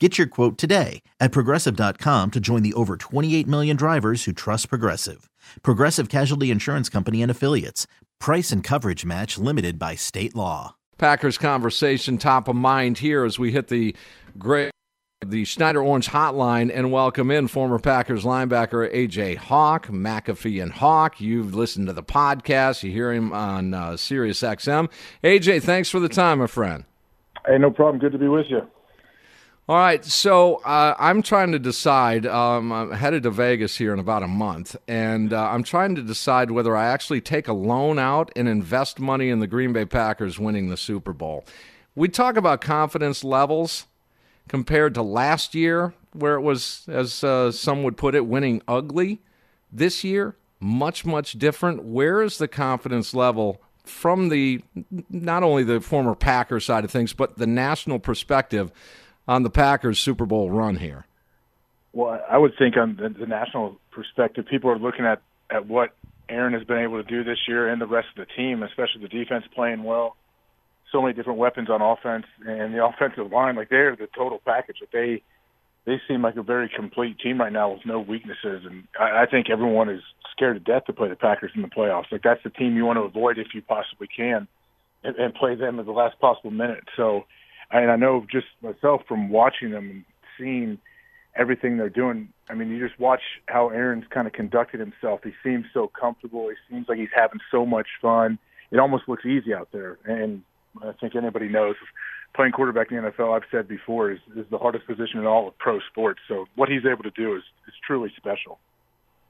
Get your quote today at progressive.com to join the over 28 million drivers who trust Progressive. Progressive Casualty Insurance Company and Affiliates. Price and coverage match limited by state law. Packers conversation top of mind here as we hit the great the Schneider Orange hotline and welcome in former Packers linebacker AJ Hawk, McAfee and Hawk. You've listened to the podcast, you hear him on uh, Sirius XM. AJ, thanks for the time, my friend. Hey, no problem. Good to be with you. All right, so uh, I'm trying to decide. Um, I'm headed to Vegas here in about a month, and uh, I'm trying to decide whether I actually take a loan out and invest money in the Green Bay Packers winning the Super Bowl. We talk about confidence levels compared to last year, where it was, as uh, some would put it, winning ugly. This year, much, much different. Where is the confidence level from the not only the former Packer side of things, but the national perspective? On the Packers Super Bowl run here? Well, I would think on the, the national perspective, people are looking at at what Aaron has been able to do this year and the rest of the team, especially the defense playing well. So many different weapons on offense and the offensive line, like they're the total package. That they they seem like a very complete team right now with no weaknesses, and I, I think everyone is scared to death to play the Packers in the playoffs. Like that's the team you want to avoid if you possibly can, and, and play them at the last possible minute. So and I know just myself from watching them and seeing everything they're doing. I mean, you just watch how Aaron's kind of conducted himself. He seems so comfortable. He seems like he's having so much fun. It almost looks easy out there. And I think anybody knows playing quarterback in the NFL, I've said before, is, is the hardest position in all of pro sports. So what he's able to do is, is truly special.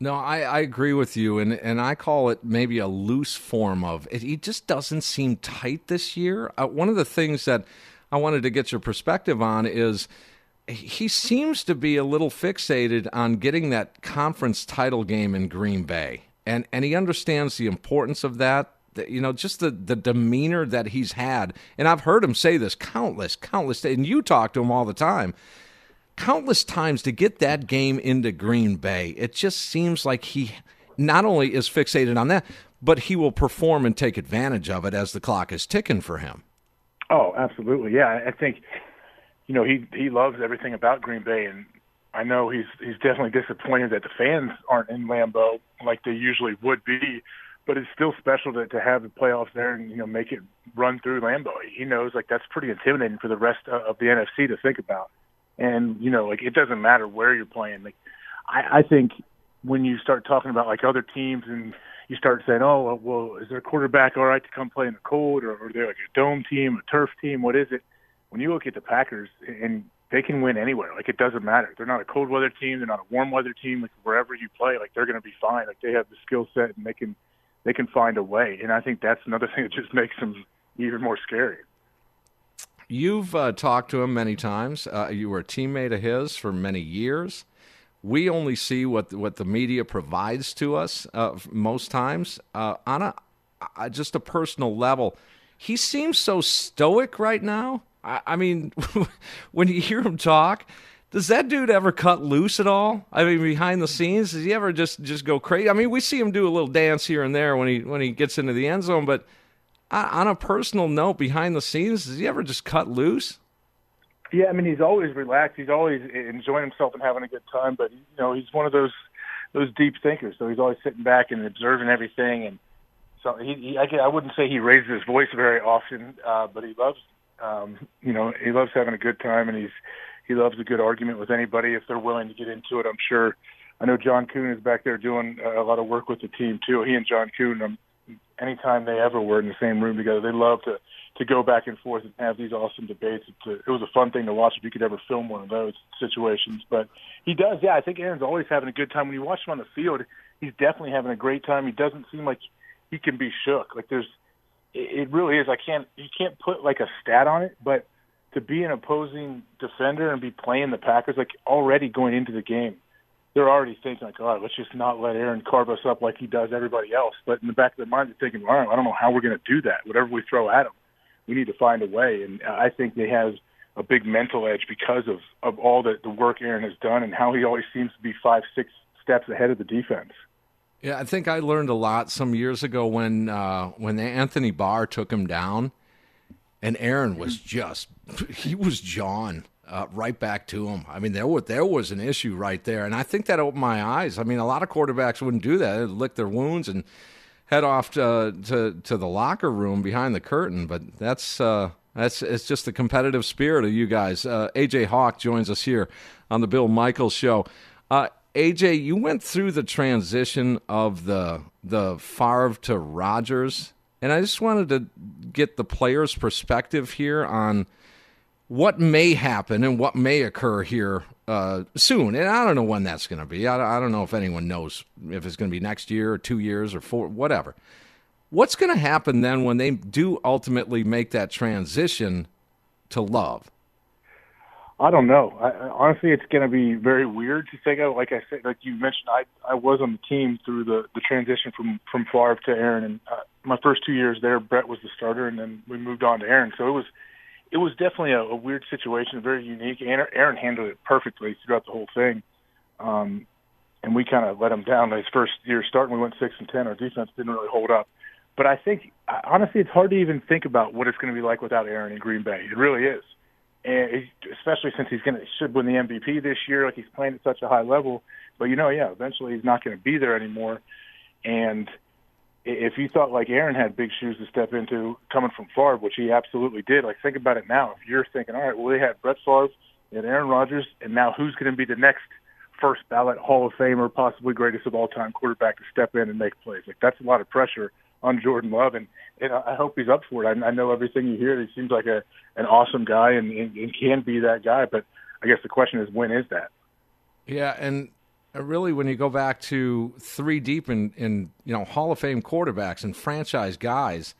No, I, I agree with you, and, and I call it maybe a loose form of it. He just doesn't seem tight this year. Uh, one of the things that I wanted to get your perspective on is he seems to be a little fixated on getting that conference title game in Green Bay. And and he understands the importance of that. You know, just the, the demeanor that he's had. And I've heard him say this countless, countless and you talk to him all the time. Countless times to get that game into Green Bay. It just seems like he not only is fixated on that, but he will perform and take advantage of it as the clock is ticking for him. Oh, absolutely. Yeah, I think you know he he loves everything about Green Bay, and I know he's he's definitely disappointed that the fans aren't in Lambeau like they usually would be. But it's still special to to have the playoffs there and you know make it run through Lambeau. He knows like that's pretty intimidating for the rest of the NFC to think about. And you know like it doesn't matter where you're playing. Like I, I think when you start talking about like other teams and you start saying, oh, well, is their quarterback all right to come play in the cold, or, are they like a dome team, a turf team? What is it? When you look at the Packers, and they can win anywhere. Like it doesn't matter. They're not a cold weather team. They're not a warm weather team. Like wherever you play, like they're going to be fine. Like they have the skill set and they can they can find a way. And I think that's another thing that just makes them even more scary. You've uh, talked to him many times. Uh, you were a teammate of his for many years we only see what what the media provides to us uh, most times uh, on a, a, just a personal level. He seems so stoic right now. I, I mean, when you hear him talk, does that dude ever cut loose at all? I mean, behind the scenes, does he ever just just go crazy? I mean, we see him do a little dance here and there when he when he gets into the end zone, but on a personal note, behind the scenes, does he ever just cut loose? Yeah, I mean he's always relaxed. He's always enjoying himself and having a good time. But you know he's one of those those deep thinkers. So he's always sitting back and observing everything. And so he, he I, I wouldn't say he raises his voice very often, uh, but he loves um, you know he loves having a good time and he's he loves a good argument with anybody if they're willing to get into it. I'm sure. I know John Kuhn is back there doing a lot of work with the team too. He and John Kuhn, um, anytime they ever were in the same room together, they love to to go back and forth and have these awesome debates. It's a, it was a fun thing to watch if you could ever film one of those situations. But he does, yeah. I think Aaron's always having a good time when you watch him on the field. He's definitely having a great time. He doesn't seem like he can be shook. Like there's, it really is. I can't you can't put like a stat on it, but to be an opposing defender and be playing the Packers like already going into the game, they're already thinking like, all right, let's just not let Aaron carve us up like he does everybody else. But in the back of their mind, they're thinking, all right, I don't know how we're going to do that. Whatever we throw at him, we need to find a way. And I think they have a big mental edge because of of all the the work Aaron has done and how he always seems to be five, six steps ahead of the defense. Yeah, I think I learned a lot some years ago when uh, when Anthony Barr took him down, and Aaron was just he was John uh, right back to him. I mean, there was there was an issue right there, and I think that opened my eyes. I mean, a lot of quarterbacks wouldn't do that; They'd lick their wounds and head off to to, to the locker room behind the curtain. But that's uh, that's it's just the competitive spirit of you guys. Uh, AJ Hawk joins us here on the Bill Michaels Show. Uh, AJ, you went through the transition of the the Favre to Rodgers, and I just wanted to get the player's perspective here on what may happen and what may occur here uh, soon. And I don't know when that's going to be. I, I, don't know if anyone knows if it's going to be next year or two years or four, whatever. What's going to happen then when they do ultimately make that transition to love? I don't know. I, honestly, it's going to be very weird to think of. Like I said, like you mentioned, I I was on the team through the the transition from from Favre to Aaron, and uh, my first two years there, Brett was the starter, and then we moved on to Aaron. So it was it was definitely a, a weird situation, very unique. Aaron handled it perfectly throughout the whole thing, um, and we kind of let him down. His first year starting, we went six and ten. Our defense didn't really hold up, but I think honestly, it's hard to even think about what it's going to be like without Aaron in Green Bay. It really is and especially since he's going to should win the MVP this year, like he's playing at such a high level. But you know, yeah, eventually he's not going to be there anymore. And if you thought like Aaron had big shoes to step into coming from Favre, which he absolutely did, like think about it now. If you're thinking, all right, well they had Brett Favre and Aaron Rodgers, and now who's going to be the next first ballot Hall of Famer, possibly greatest of all time quarterback to step in and make plays? Like that's a lot of pressure on Jordan Love, and, and I hope he's up for it. I, I know everything you hear. He seems like a an awesome guy and, and, and can be that guy. But I guess the question is, when is that? Yeah, and Uh, really, when you go back to three deep in, in you know Hall of Fame quarterbacks and franchise guys,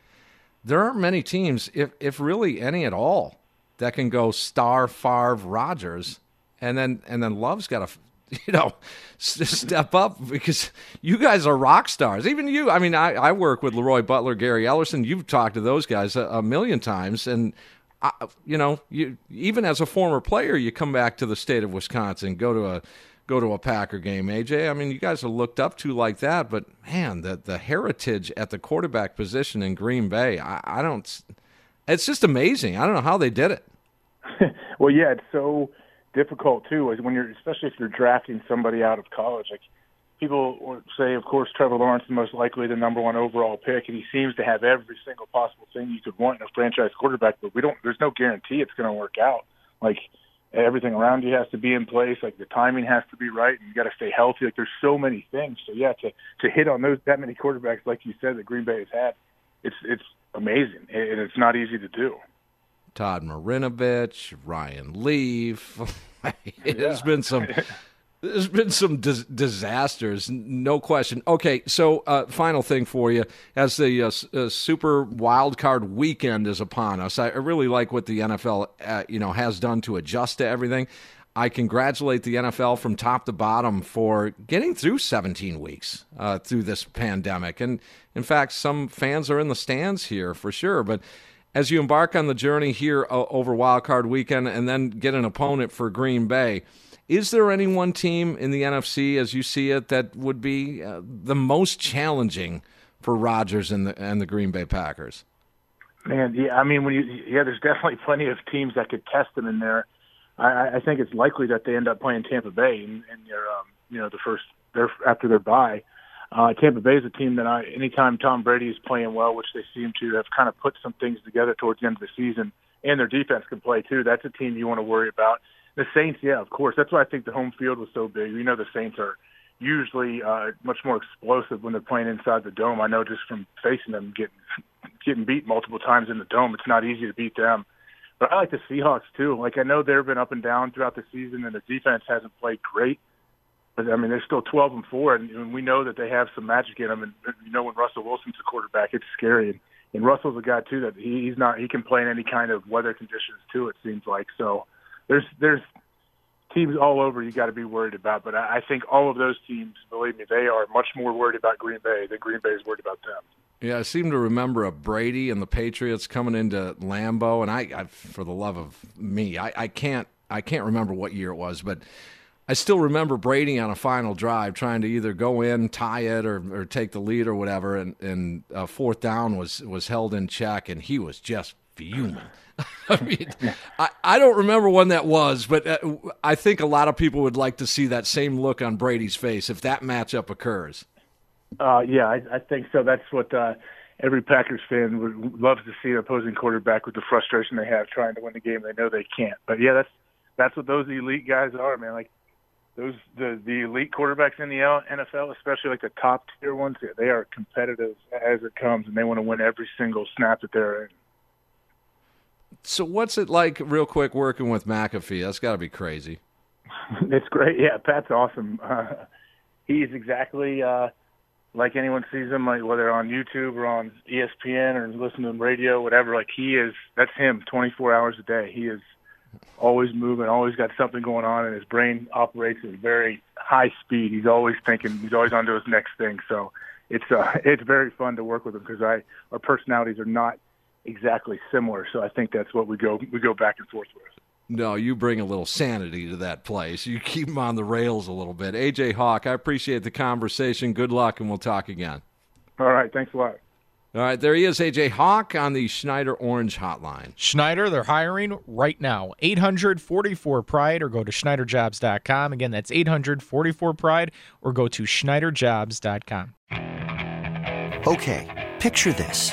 there aren't many teams, if if really any at all, that can go Starr Favre Rodgers, and then and then Love's got to you know, step up because you guys are rock stars. Even you. I mean, I, I work with Leroy Butler, Gary Ellerson. You've talked to those guys a, a million times, and I, you know, you even as a former player, you come back to the state of Wisconsin, go to a go to a Packer game. AJ, I mean, you guys are looked up to like that, but man, the the heritage at the quarterback position in Green Bay, I, I don't. It's just amazing. I don't know how they did it. well, yeah, it's so difficult too is when you're especially if you're drafting somebody out of college like people say of course Trevor Lawrence is most likely the number one overall pick and he seems to have every single possible thing you could want in a franchise quarterback but we don't there's no guarantee it's going to work out like everything around you has to be in place like the timing has to be right and you got to stay healthy like there's so many things so yeah to to hit on those that many quarterbacks like you said that Green Bay has had it's it's amazing and it's not easy to do Todd Marinovich, Ryan Leaf. it has been some. There's been some dis- disasters, no question. Okay, so uh, final thing for you, as the uh, uh, Super Wild Card Weekend is upon us, I really like what the NFL, uh, you know, has done to adjust to everything. I congratulate the NFL from top to bottom for getting through 17 weeks uh, through this pandemic, and in fact, some fans are in the stands here for sure, but as you embark on the journey here uh, over Wild Card Weekend and then get an opponent for Green Bay, is there any one team in the NFC, as you see it, that would be uh, the most challenging for Rodgers and the and the Green Bay Packers? Man, yeah, I mean, when you yeah, there's definitely plenty of teams that could test them in there. I, I think it's likely that they end up playing Tampa Bay in, in their um, you know the first their after their bye. Uh, Tampa Bay is a team that I, anytime Tom Brady is playing well, which they seem to have kind of put some things together towards the end of the season, and their defense can play too. That's a team you want to worry about. The Saints, yeah, of course. That's why I think the home field was so big. You know, the Saints are usually uh, much more explosive when they're playing inside the dome. I know just from facing them, getting getting beat multiple times in the dome, it's not easy to beat them. But I like the Seahawks too. Like I know they've been up and down throughout the season, and the defense hasn't played great. But I mean, they're still 12 and four, and, and we know that they have some magic in them. And you know, when Russell Wilson's a quarterback, it's scary. And, and Russell's a guy too that he, he's not. He can play in any kind of weather conditions too. It seems like so. There's there's teams all over you got to be worried about. But I, I think all of those teams, believe me, they are much more worried about Green Bay than Green Bay is worried about them. Yeah, I seem to remember a Brady and the Patriots coming into Lambeau, and I, I for the love of me, I, I can't, I can't remember what year it was, but I still remember Brady on a final drive trying to either go in, tie it, or, or take the lead or whatever, and, and uh, fourth down was was held in check, and he was just fuming. I mean, I, I don't remember when that was, but uh, I think a lot of people would like to see that same look on Brady's face if that matchup occurs. Uh, yeah, I, I think so. That's what uh, every Packers fan would loves to see an opposing quarterback with the frustration they have trying to win the game. They know they can't. But yeah, that's that's what those elite guys are, man. Like those the the elite quarterbacks in the NFL, especially like the top tier ones, they are competitive as it comes, and they want to win every single snap that they're in. So what's it like, real quick, working with McAfee? That's got to be crazy. it's great. Yeah, Pat's awesome. Uh, he's exactly. Uh, like anyone sees him, like whether on YouTube or on ESPN or listening to him radio, whatever. Like he is, that's him, 24 hours a day. He is always moving, always got something going on, and his brain operates at a very high speed. He's always thinking, he's always on to his next thing. So it's uh, it's very fun to work with him because I our personalities are not exactly similar. So I think that's what we go we go back and forth with. No, you bring a little sanity to that place. You keep them on the rails a little bit. AJ Hawk, I appreciate the conversation. Good luck, and we'll talk again. All right. Thanks a lot. All right, there he is, AJ Hawk on the Schneider Orange Hotline. Schneider, they're hiring right now. 844 Pride or go to SchneiderJobs.com. Again, that's 844 Pride or go to SchneiderJobs.com. Okay, picture this.